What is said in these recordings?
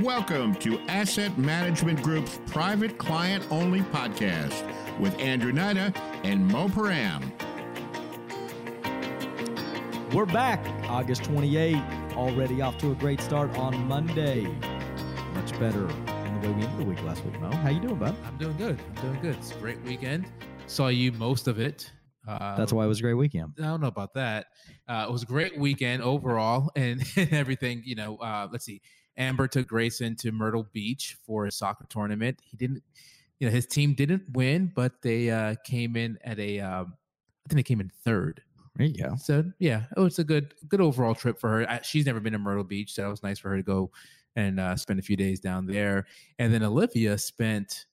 Welcome to Asset Management Group's private client only podcast with Andrew Knight and Mo Param. We're back, August 28th, already off to a great start on Monday. Much better than the way we ended the week last week, Mo. How you doing, bud? I'm doing good. I'm doing good. It's a great weekend. Saw you most of it. Uh, That's why it was a great weekend. I don't know about that. Uh, it was a great weekend overall, and, and everything. You know, uh, let's see. Amber took Grayson to Myrtle Beach for a soccer tournament. He didn't, you know, his team didn't win, but they uh, came in at a, um, I think they came in third. There you go. So yeah, oh, it's a good, good overall trip for her. I, she's never been to Myrtle Beach, so it was nice for her to go and uh, spend a few days down there. And then Olivia spent,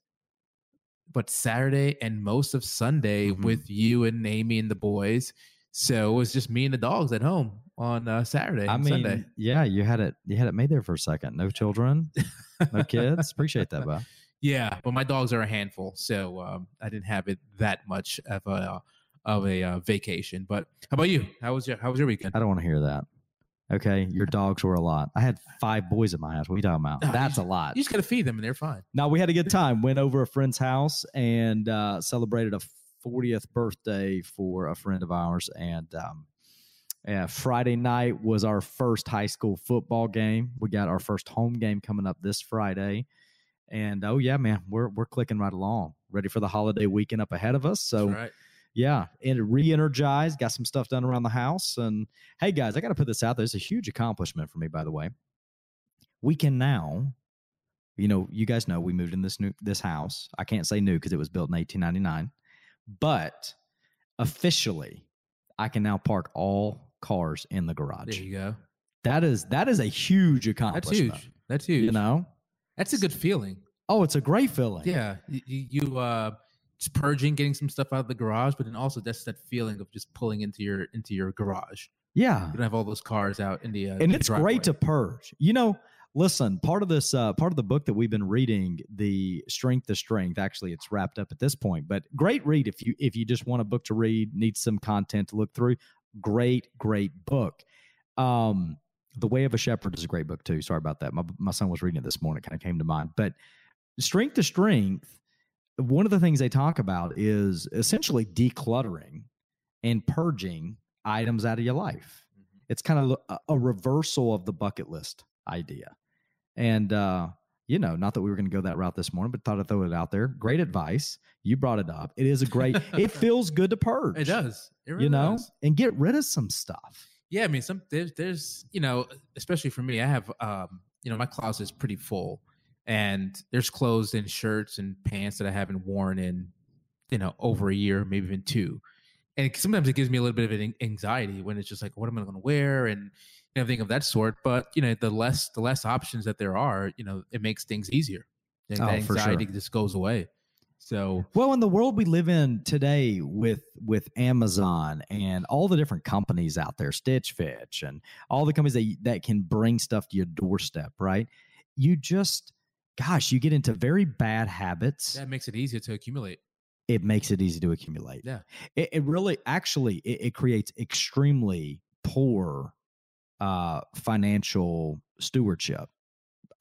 but Saturday and most of Sunday Mhm. with you and Amy and the boys. So it was just me and the dogs at home on uh, Saturday I mean, Sunday. yeah, you had it. You had it made there for a second. No children, no kids. Appreciate that, bud. Yeah, but my dogs are a handful, so um, I didn't have it that much of a of a uh, vacation. But how about you? How was your How was your weekend? I don't want to hear that. Okay, your dogs were a lot. I had five boys at my house. What are you talking about? No, That's a lot. You just gotta feed them, and they're fine. No, we had a good time. Went over a friend's house and uh, celebrated a 40th birthday for a friend of ours. And um, yeah, Friday night was our first high school football game. We got our first home game coming up this Friday. And oh yeah, man, we're we're clicking right along. Ready for the holiday weekend up ahead of us. So right. yeah, and re-energized, got some stuff done around the house. And hey, guys, I got to put this out there. It's a huge accomplishment for me, by the way. We can now, you know, you guys know we moved in this new this house. I can't say new because it was built in 1899, but officially, I can now park all cars in the garage. There you go. That is that is a huge accomplishment. That's huge. That's huge. You know, that's a good feeling. oh, it's a great feeling. Yeah, you, you uh, just purging, getting some stuff out of the garage, but then also that's that feeling of just pulling into your into your garage. yeah. You don't have all those cars out in the uh, and the it's driveway. great to purge. You know, listen, part of this, uh, part of the book that we've been reading, the Strength to Strength. Actually, it's wrapped up at this point, but great read if you if you just want a book to read, need some content to look through. Great, great book. Um, the Way of a Shepherd is a great book too. Sorry about that. My my son was reading it this morning; kind of came to mind. But Strength to Strength. One of the things they talk about is essentially decluttering and purging items out of your life Mhm. it's kind of a, a reversal of the bucket list idea. And uh, you know, not that we were going to go that route this morning, but thought I'd throw it out there. Great advice. You brought it up. It is a great. it feels good to purge. It does. It really you know, does. and get rid of some stuff. Yeah, I mean, some there's there's you know, especially for me, I have um, you know, my closet is pretty full, and there's clothes and shirts and pants that I haven't worn in, you know, over a year, maybe even two, and sometimes it gives me a little bit of an anxiety when it's just like, what am I going to wear and everything of that sort. But you know, the less the less options that there are, you know, it makes things easier. And Oh, for sure. anxiety just goes away. So Well, in the world we live in today, with with Amazon and all the different companies out there, Stitch Fix, and all the companies that that can bring stuff to your doorstep, right? You just, gosh, you get into very bad habits. that makes it easier to accumulate. it makes it easy to accumulate. Yeah. It, it really, actually, it, it creates extremely poor uh, financial stewardship.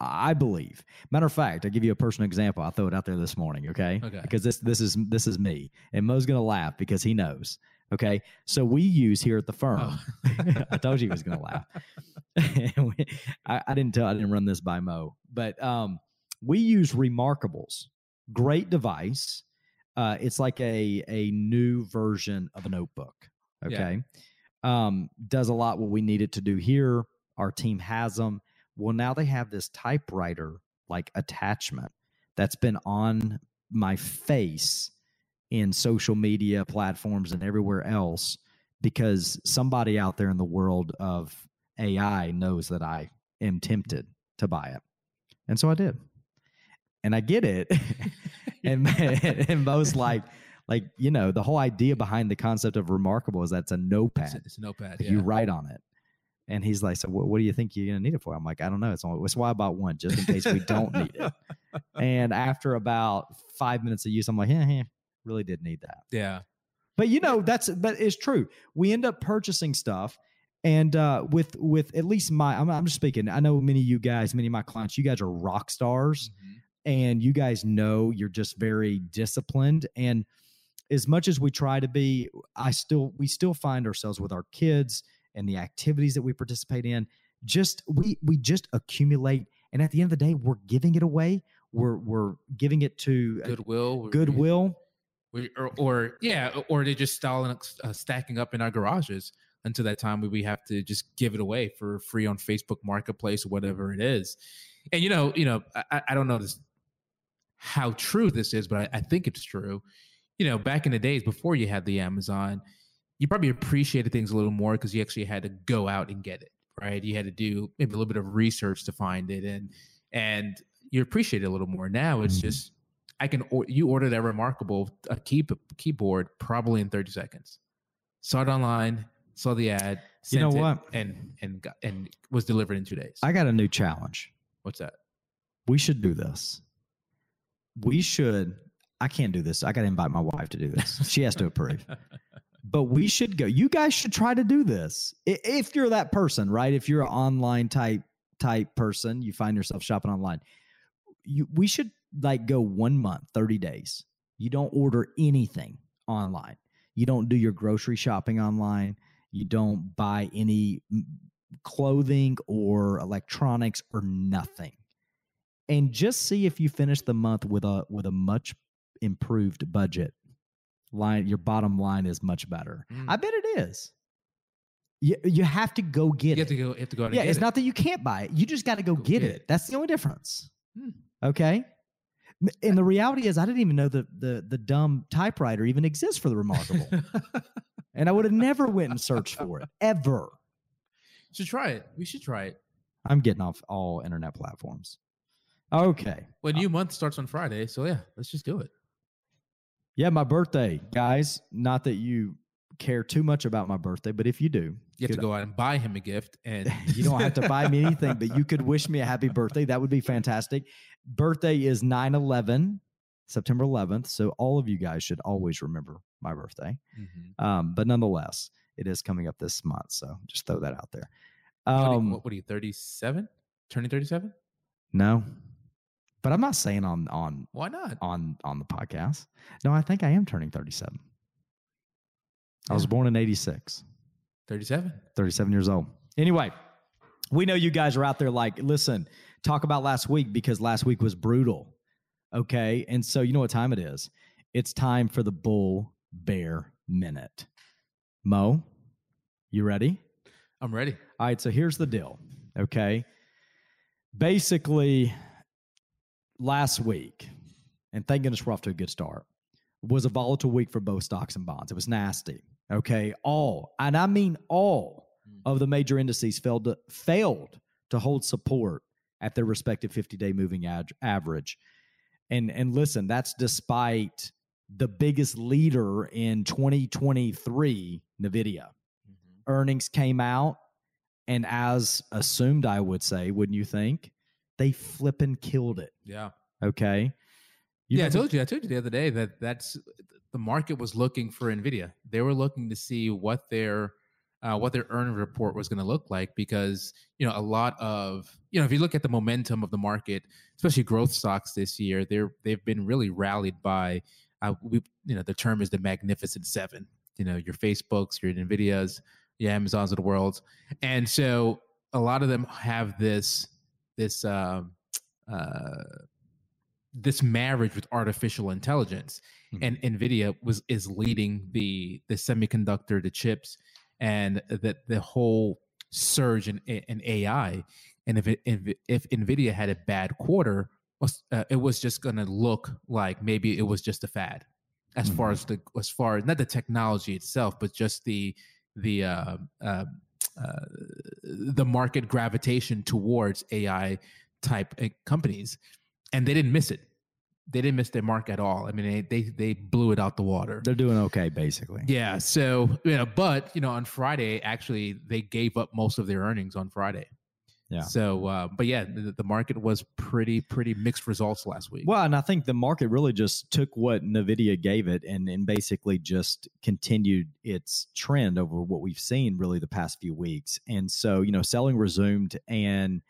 I believe. Matter of fact, I'll give you a personal example. I'll throw it out there this morning, okay? Okay. Because this this is this is me. And Mo's gonna laugh because he knows. Okay. So we use here at the firm. Oh. I told you he was gonna laugh. We- I, I didn't tell I didn't run this by Mo, but um we use Remarkables. Great device. Uh, it's like a a new version of a notebook. Yeah. Um, does a lot what we need it to do here. Our team has them. Well, now they have this typewriter like attachment that's been on my face in social media platforms and everywhere else because somebody out there in the world of AI knows that I am tempted to buy it. And so I did. And I get it. and and most like like you know the whole idea behind the concept of remarkable is that's a It's, notpad a- it's a notepad. Yeah. you write on it and he's like so what, what do you think you're gonna need it for i'm like i don't know it's only that's why i bought one just in case we don't need it and after about five minutes of use i'm like yeah, yeah really did need that yeah. but you know that's but it's true we end up purchasing stuff And uh, with with at least my, I'm, I'm just speaking. I know many of you guys, many of my clients, you guys are rock stars, and you guys know you're just very disciplined. And as much as we try to be, I still we still find ourselves with our kids and the activities that we participate in. Just we we just accumulate, and at the end of the day, we're giving it away. We're we're giving it to uh, Goodwill. goodwill. We, or, or yeah, or they're just stalling, uh, stacking up in our garages until that time we have to just give it away for free on Facebook Marketplace or whatever it is. And you know, you know, I, I don't know this how true this is, but I, I think it's true. You know, back in the days before you had the Amazon, you probably appreciated things a little more because you actually had to go out and get it, right? You had to do maybe a little bit of research to find it, and and you appreciate it a little more. Now it's Mhm. just I can or, you order that remarkable a key, keyboard probably in 30 seconds. Saw it online, saw the ad, You know it, what? and and got, and was delivered in two days. I got a new challenge. What's that? We should do this. We should. I can't do this. I got to invite my wife to do this. She has to approve. But we should go. You guys should try to do this if you're that person, right? If you're an online type type person, you find yourself shopping online. You we should like go one month, thirty days. You don't order anything online. You don't do your grocery shopping online. You don't buy any clothing or electronics or nothing. And just see if you finish the month with a with a much improved budget. Line your bottom line is much better. Mm. I bet it is. You, you have to go get you get have it. to go. You have to go yeah, it's it. not that you can't buy it. You just got to go, Go get, get it. it. That's the only difference. Hmm. Okay. And the reality is, I didn't even know the the the dumb typewriter even exists for the remarkable, and I would have never went and searched for it ever. should try it. We should try it. I'm getting off all internet platforms. Okay. Well, new month starts on Friday, so yeah, let's just do it. Yeah, my birthday, guys. Not that you care too much about my birthday, but if you do, You have to go out and buy him a gift, and you don't have to buy me anything, but you could wish me a happy birthday. That would be fantastic. Birthday is 9 11, September 11th. So all of you guys should always remember my birthday. Mhm. Um, but nonetheless, it is coming up this month. So just throw that out there. What are you- Um, what, what are you? Thirty-seven? Turning thirty-seven? no, but I'm not saying on on Why not? on on the podcast. No, I think I am turning 37. I was born in 86. Thirty-seven. 37 years old. Anyway, we know you guys are out there like, listen, talk about last week because last week was brutal. Okay. And so you know what time it is? It's time for the Bull Bear Minute. Mo, you ready? I'm ready. All right. So here's the deal. Okay. Basically, last week, and thank goodness we're off to a good start, was a volatile week for both stocks and bonds. It was nasty. Okay. All, and I mean all of the major indices failed to, failed to hold support at their respective 50-day moving ad- average. And and listen, that's despite the biggest leader in 2023, Nvidia. Mhm. Earnings came out and as assumed I would say, wouldn't you think? They flippin' killed it. Yeah. Okay? You yeah, I told you. I told you the other day that that's the market was looking for Nvidia. They were looking to see what their uh, what their earning report was going to look like because you know a lot of you know if you look at the momentum of the market, especially growth stocks this year, they're they've been really rallied by uh, we you know the term is the magnificent seven. You know your Facebooks, your Nvidias, your Amazons of the world, and so a lot of them have this this. um uh, this marriage with artificial intelligence and nvidia was is leading the the semiconductor the chips and that the whole surge in, in ai and if it, if, if nvidia had a bad quarter uh, it was just going to look like maybe it was just a fad. As far as the as far not the technology itself but just the the uh, uh, uh, the market gravitation towards ai type uh, companies and they didn't miss it. They didn't miss their mark at all. I mean, they they, they blew it out the water. They're doing okay, basically. Yeah. So you know, but you know, on Friday, actually, they gave up most of their earnings on Friday. Yeah. So, uh, but yeah, the, the market was pretty pretty mixed results last week. Well, and I think the market really just took what Nvidia gave it and and basically just continued its trend over what we've seen really the past few weeks. And so, you know, selling resumed and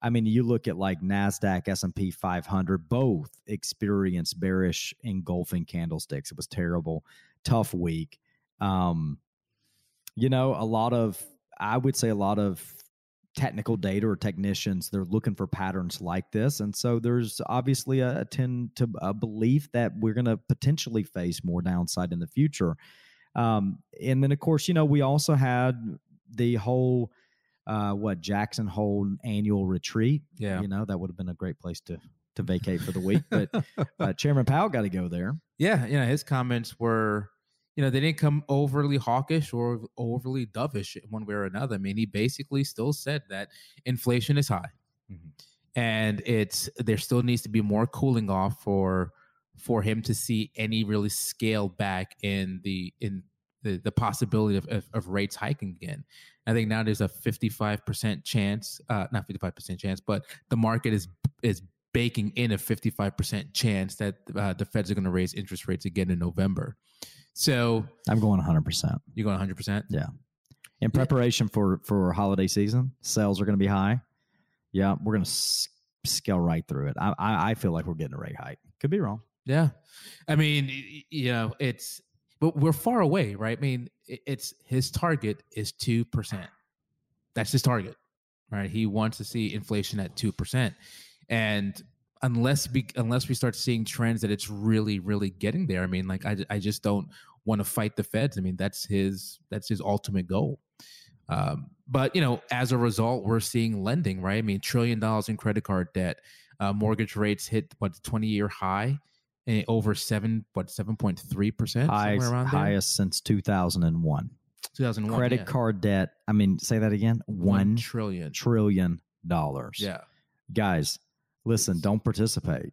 I mean, you look at like Nasdaq, S&P 500, both experienced bearish engulfing candlesticks. It was terrible, tough week. Um, you know, a lot of I would say a lot of technical data or technicians they're looking for patterns like this. And so there's obviously a, a tend to a belief that we're going to potentially face more downside in the future. Um, and then of course you know we also had the whole uh, what jackson hole annual retreat. Yeah. you know that would have been a great place to to vacate for the week but uh, chairman powell got to go there. Yeah, you know, his comments were, you know, they didn't come overly hawkish or overly dovish in one way or another. I mean, he basically still said that inflation is high, Mhm. and it's there still needs to be more cooling off for for him to see any really scale back in the in the, the possibility of, of, of rates hiking again. I think now there's a 55% chance, uh, not 55% chance, but the market is is baking in a 55% chance that uh, the Feds are going to raise interest rates again in November. So i'm going 100% you're going 100%. Yeah. In preparation for for holiday season sales are going to be high yeah we're going to s- scale right through it I, I i feel like we're getting a rate hike could be wrong Yeah. I mean, you know, it's, but we're far away, right? I mean, it's his target is 2%. That's his target, right? He wants to see inflation at 2%. And unless we, unless we start seeing trends that it's really, really getting there, I mean, like, I, I just don't want to fight the feds. I mean, that's his, that's his ultimate goal. Um, but you know, as a result, we're seeing lending, right? I mean, trillion dollars in credit card debt, uh, mortgage rates hit what twenty year high, eh, over seven what seven point three percent highest, somewhere around there. highest since 2001 Two thousand one credit card debt i mean say that again one one trillion. trillion dollars Yeah, guys listen don't participate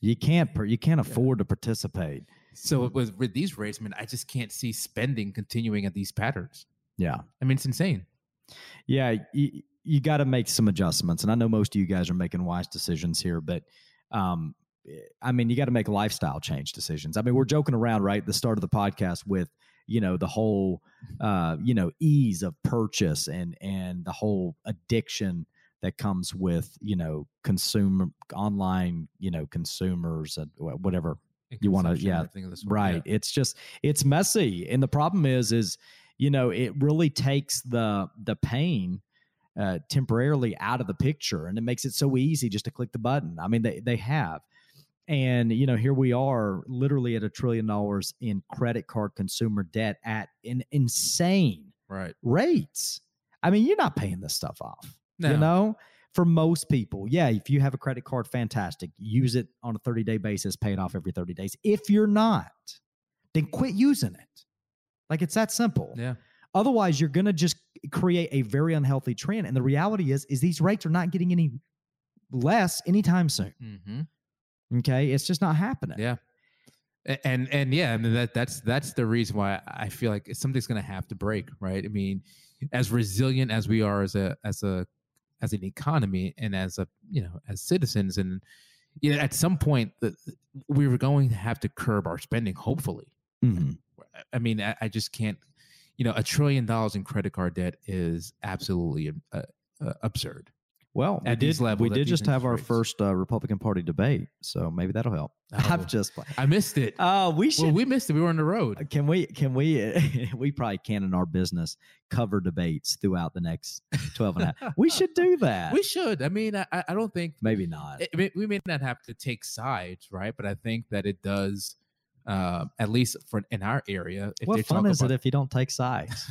you can't you can't afford to participate so with with these rates, I mean, I just can't see spending continuing at these patterns. yeah I mean, it's insane. Yeah, you, you got to make some adjustments, and I know most of you guys are making wise decisions here, but um, I mean, you got to make lifestyle change decisions. I mean, we're joking around, right? The start of the podcast with you know the whole uh, you know ease of purchase and and the whole addiction that comes with you know consumer online you know consumers and whatever You consumption and yeah, of the sort. right it's just it's messy and the problem is is you know it really takes the the pain uh, temporarily out of the picture and it makes it so easy just to click the button i mean they, they have and you know here we are literally at a trillion dollars in credit card consumer debt at an insane right. rates i mean you're not paying this stuff off No. you know for most people yeah if you have a credit card fantastic use it on a 30 day basis pay it off every 30 days if you're not then quit using it like it's that simple Yeah. otherwise you're going to just create a very unhealthy trend and the reality is is these rates are not getting any less anytime soon Mm-hmm. okay it's just not happening Yeah. And and yeah, I mean that that's that's the reason why I feel like something's going to have to break, right? I mean, as resilient as we are as a as a as an economy and as a you know as citizens, and you know at some point the, we were going to have to curb our spending. Hopefully, Mhm. I mean I, I just can't. You know, a trillion dollars in credit card debt is absolutely uh, uh, absurd. Well we did, we did just have our rates. first uh, republican party debate so maybe that'll help Oh. i'm just I missed it. uh, we should well, we missed it. We were on the road. Can we? Can we? we probably can in our business cover debates throughout the next 12 and a half. We should do that. We should. I mean, I, I don't think Maybe not. it, we may not have to take sides, right? But I think that it does, uh, at least for in our area. If what fun is it if you don't take sides?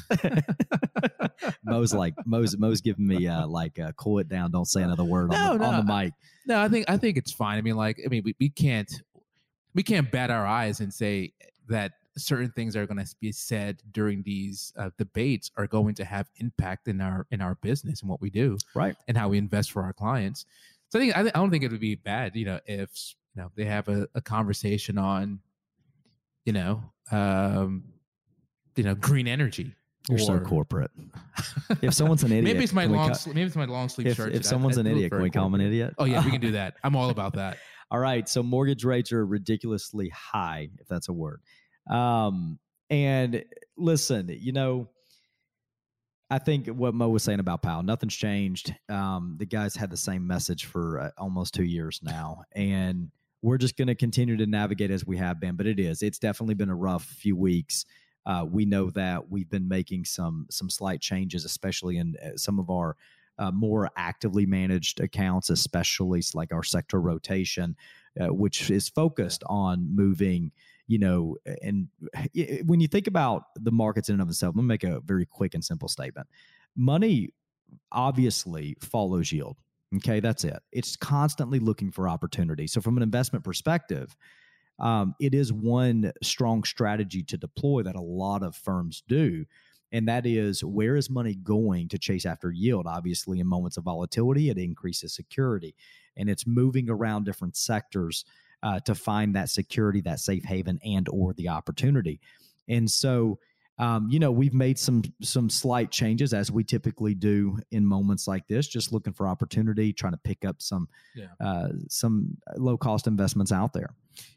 Mo's like Mo's Mo's giving me uh, like uh, cool it down. Don't say another word No, on, the, on the mic. No, I think I think it's fine. I mean, like, I mean, we, we can't we can't bat our eyes and say that certain things are going to be said during these uh, debates are going to have impact in our in our business and what we do. Right. and how we invest for our clients. So I think I, I don't think it would be bad, you know, if you know they have a, a conversation on, you know, um, you know, green energy. You're so or- corporate. If someone's an idiot, maybe it's my long sle- maybe it's my long sleeve if, shirt. if today. I- someone's I an look idiot, can we call them an idiot? Oh yeah, we can do that. I'm all about that. All right. So mortgage rates are ridiculously high, if that's a word. Um, and listen, you know, I think what Mo was saying about Powell, nothing's changed. Um, the guys had the same message for uh, almost two years now, and we're just going to continue to navigate as we have been. But it is, it's definitely been a rough few weeks. Uh, we know that we've been making some some slight changes, especially in uh, some of our uh, more actively managed accounts, especially like our sector rotation, uh, which is focused on moving. You know, and when you think about the markets in and of itself, let me make a very quick and simple statement. Money obviously follows yield. Okay, that's it. It's constantly looking for opportunity. So, from an investment perspective, um, it is one strong strategy to deploy that a lot of firms do. And that is where is money going to chase after yield? Obviously, in moments of volatility, it increases security and it's moving around different sectors uh, to find that security, that safe haven, and or the opportunity. And so, um, you know, we've made some some slight changes as we typically do in moments like this, just looking for opportunity, trying to pick up some Yeah. uh, some low cost investments out there.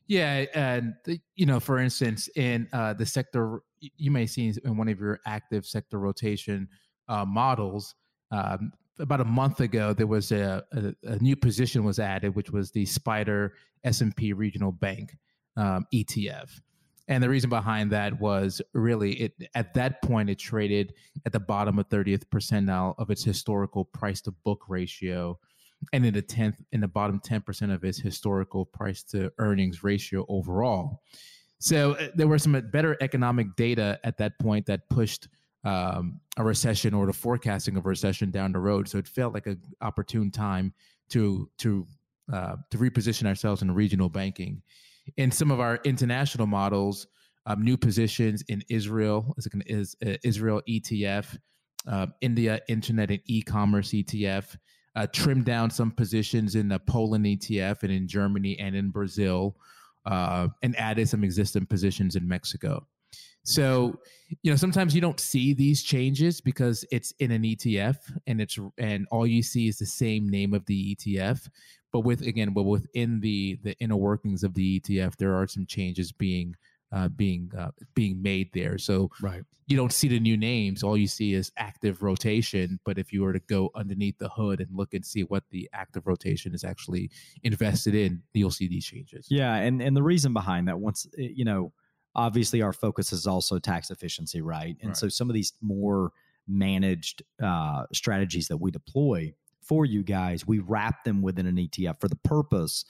Yeah, and you know, for instance, in uh, the sector, you may see in one of your active sector rotation uh, models. Um, about a month ago, there was a, a, a new position was added, which was the SPDR S and P Regional Bank um, ETF. And the reason behind that was really it at that point it traded at the bottom of 30th percentile of its historical price to book ratio and in the 10th in the bottom 10% of its historical price to earnings ratio overall. So uh, there were some better economic data at that point that pushed um, a recession or the forecasting of a recession down the road. So it felt like an opportune time to to uh, to reposition ourselves in regional banking in some of our international models um, new positions in israel is, is uh, israel etf uh, india internet and e-commerce etf uh, trimmed down some positions in the Poland ETF and in Germany and in Brazil, uh, and added some existing positions in Mexico. So, you know, sometimes you don't see these changes because it's in an ETF and it's and all you see is the same name of the ETF. But with again, but within the the inner workings of the ETF, there are some changes being uh, being uh, being made there. So Right. you don't see the new names. All you see is active rotation. But if you were to go underneath the hood and look and see what the active rotation is actually invested in, you'll see these changes. Yeah, and and the reason behind that, once eh, you know, obviously our focus is also tax efficiency, right? And Right. so some of these more managed uh, strategies that we deploy for you guys, we wrap them within an ETF for the purpose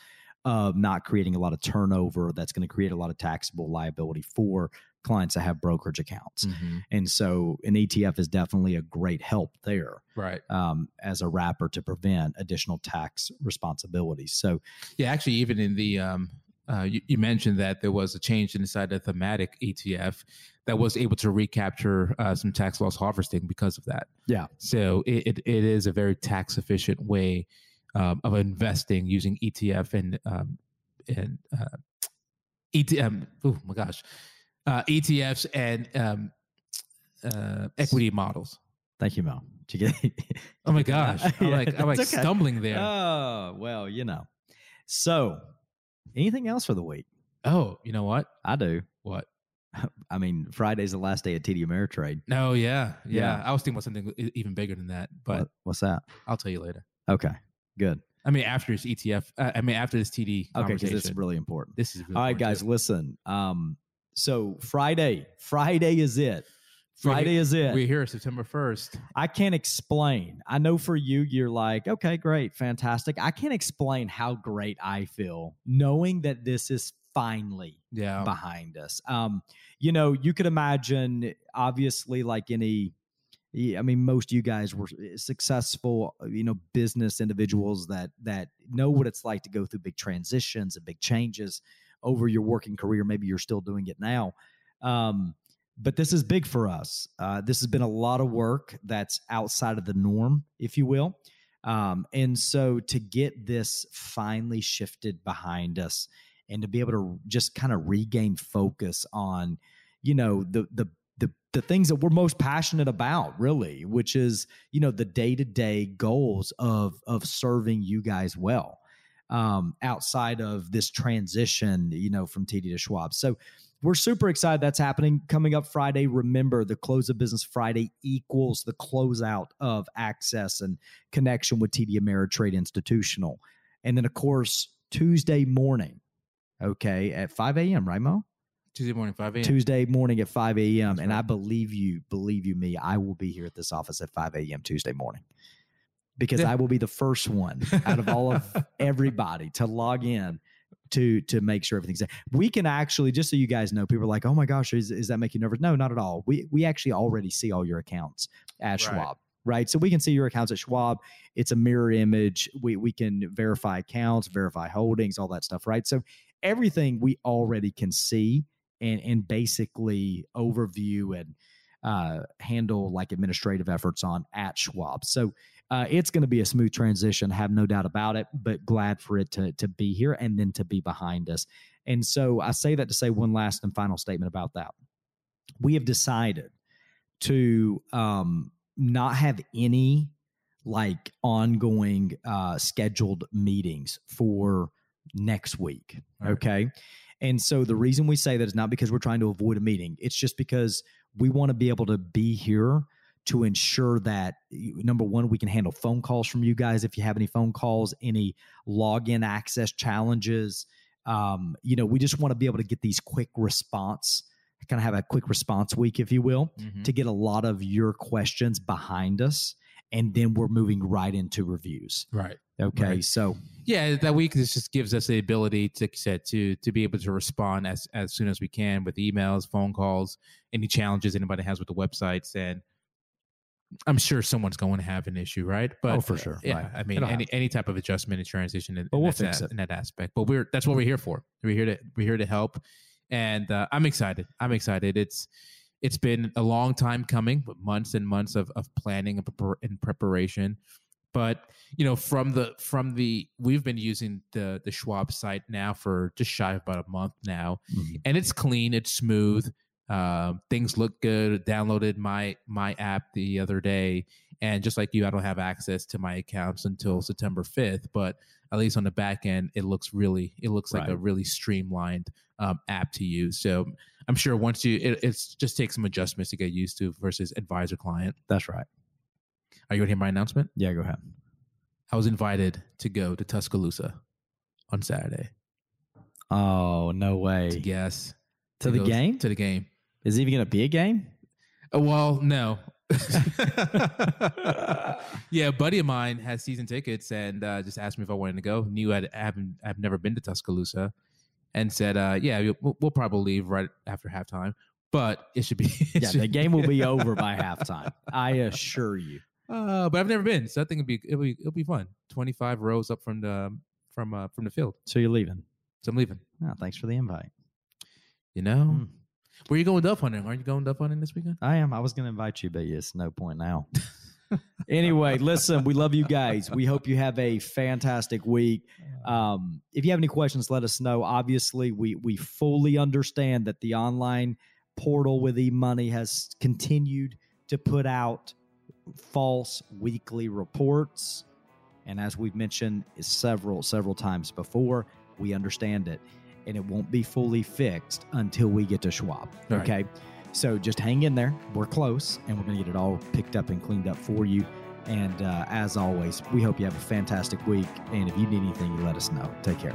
of not creating a lot of turnover. That's going to create a lot of taxable liability for clients that have brokerage accounts. Mhm. And so an ETF is definitely a great help there Right. um, as a wrapper to prevent additional tax responsibilities. So Yeah. Actually, even in the um, uh, you, you mentioned that there was a change inside the thematic ETF that was able to recapture uh, some tax loss harvesting because of that. Yeah. So it, it, it is a very tax efficient way um, of investing using ETF and um, and uh, ETF. Oh my gosh, uh, ETFs and um, uh, equity models. thank you, Mel. Did you get- Oh my gosh, I'm like I'm like okay. stumbling there. Oh, well, you know. So, anything else for the week? oh, you know what? I do. What? I mean, Friday's the last day of TD Ameritrade. No, yeah, yeah, Yeah. I was thinking about something even bigger than that, but What- what's that? I'll tell you later. Okay, good. I mean, after this ETF, uh, I mean, after this TD Okay, because conversation. it's really important. this is really All right, guys, too. listen. Um, so Friday, Friday is it. Friday is it. We're here September first. I can't explain. I know for you, you're like, okay, great, fantastic. I can't explain how great I feel knowing that this is finally Yeah, behind us. Um, you know, you could imagine, obviously, like any, I mean, most of you guys were successful, you know, business individuals that that know what it's like to go through big transitions and big changes over your working career. Maybe you're still doing it now. Um, but this is big for us. Uh, this has been a lot of work that's outside of the norm, if you will. Um, and so to get this finally shifted behind us and to be able to just kind of regain focus on, you know, the the the the things that we're most passionate about really which is you know the day-to-day goals of of serving you guys well um outside of this transition you know from td to schwab so we're super excited that's happening coming up friday remember the close of business friday equals the closeout of access and connection with td ameritrade institutional and then of course tuesday morning okay at 5 a.m right mo Tuesday morning, 5 a.m. Tuesday morning at 5 a.m. That's And I believe you, believe you me, I will be here at this office at 5 a.m. Tuesday morning because Yeah. I will be the first one out of all of everybody to log in to to make sure everything's there. We can actually, just so you guys know, people are like, oh my gosh, is, is that making you nervous? No, not at all. We we actually already see all your accounts at Right. Schwab. Right. So we can see your accounts at Schwab. It's a mirror image. We we can verify accounts, verify holdings, all that stuff. Right. So everything we already can see and and basically overview and uh, handle like administrative efforts on at Schwab. So uh, it's going to be a smooth transition, have no doubt about it. But glad for it to to be here and then to be behind us. And so I say that to say one last and final statement about that. We have decided to um, not have any like ongoing uh, scheduled meetings for next week. Right. Okay. And so the reason we say that is not because we're trying to avoid a meeting. It's just because we want to be able to be here to ensure that number one, we can handle phone calls from you guys if you have any phone calls, any login access challenges. Um, you know, we just want to be able to get these quick response, kind of have a quick response week, if you will, Mhm. to get a lot of your questions behind us. And then we're moving right into reviews. Right. Okay. Right. So Yeah, that week this just gives us the ability to said to to be able to respond as as soon as we can with emails, phone calls, any challenges anybody has with the websites, and I'm sure someone's going to have an issue, right? But Oh, for sure, yeah. right. I mean, It'll any any type of adjustment and transition in, But we'll that, fix a- it. in that aspect. But we're that's what we're here for. We're here to we're here to help, and uh, I'm excited. I'm excited. It's it's been a long time coming, but months and months of of planning and, and preparation. But you know, from the from the we've been using the the Schwab site now for just shy of about a month now, and it's clean, it's smooth. Um, things look good. Downloaded my my app the other day, and just like you, I don't have access to my accounts until September fifth. But at least on the back end, it looks really it looks like a really streamlined um, app to use. So I'm sure once you it it's just takes some adjustments to get used to versus advisor client. that's right. Are you going to hear my announcement? Yeah, go ahead. I was invited to go to Tuscaloosa on Saturday. Oh, no way. To guess To the go game? To the game. Is it even going to be a game? Uh, well, no. yeah, a buddy of mine has season tickets and uh, just asked me if I wanted to go. Knew I'd, I haven't I've never been to Tuscaloosa, and said, uh, "Yeah, we'll, we'll probably leave right after halftime, but it should be." it yeah, should- the game will be over by halftime. I assure you. Uh, but I've never been, so I think it'll be it'll be it'll be fun. Twenty five rows up from the from uh, from the field, So you're leaving. so I'm leaving. Oh, thanks for the invite. You know, Hmm. Where you going dove hunting? Aren't you going dove hunting this weekend? I am. I was going to invite you, but it's no point now. anyway, listen, we love you guys. We hope you have a fantastic week. Um, if you have any questions, let us know. Obviously, we we fully understand that the online portal with eMoney has continued to put out false weekly reports, and as we've mentioned several several times before, we understand it, and it won't be fully fixed until we get to Schwab. Right. Okay. So just hang in there. We're close, and we're going to get it all picked up and cleaned up for you. And uh, as always, we hope you have a fantastic week. And if you need anything, you let us know. Take care.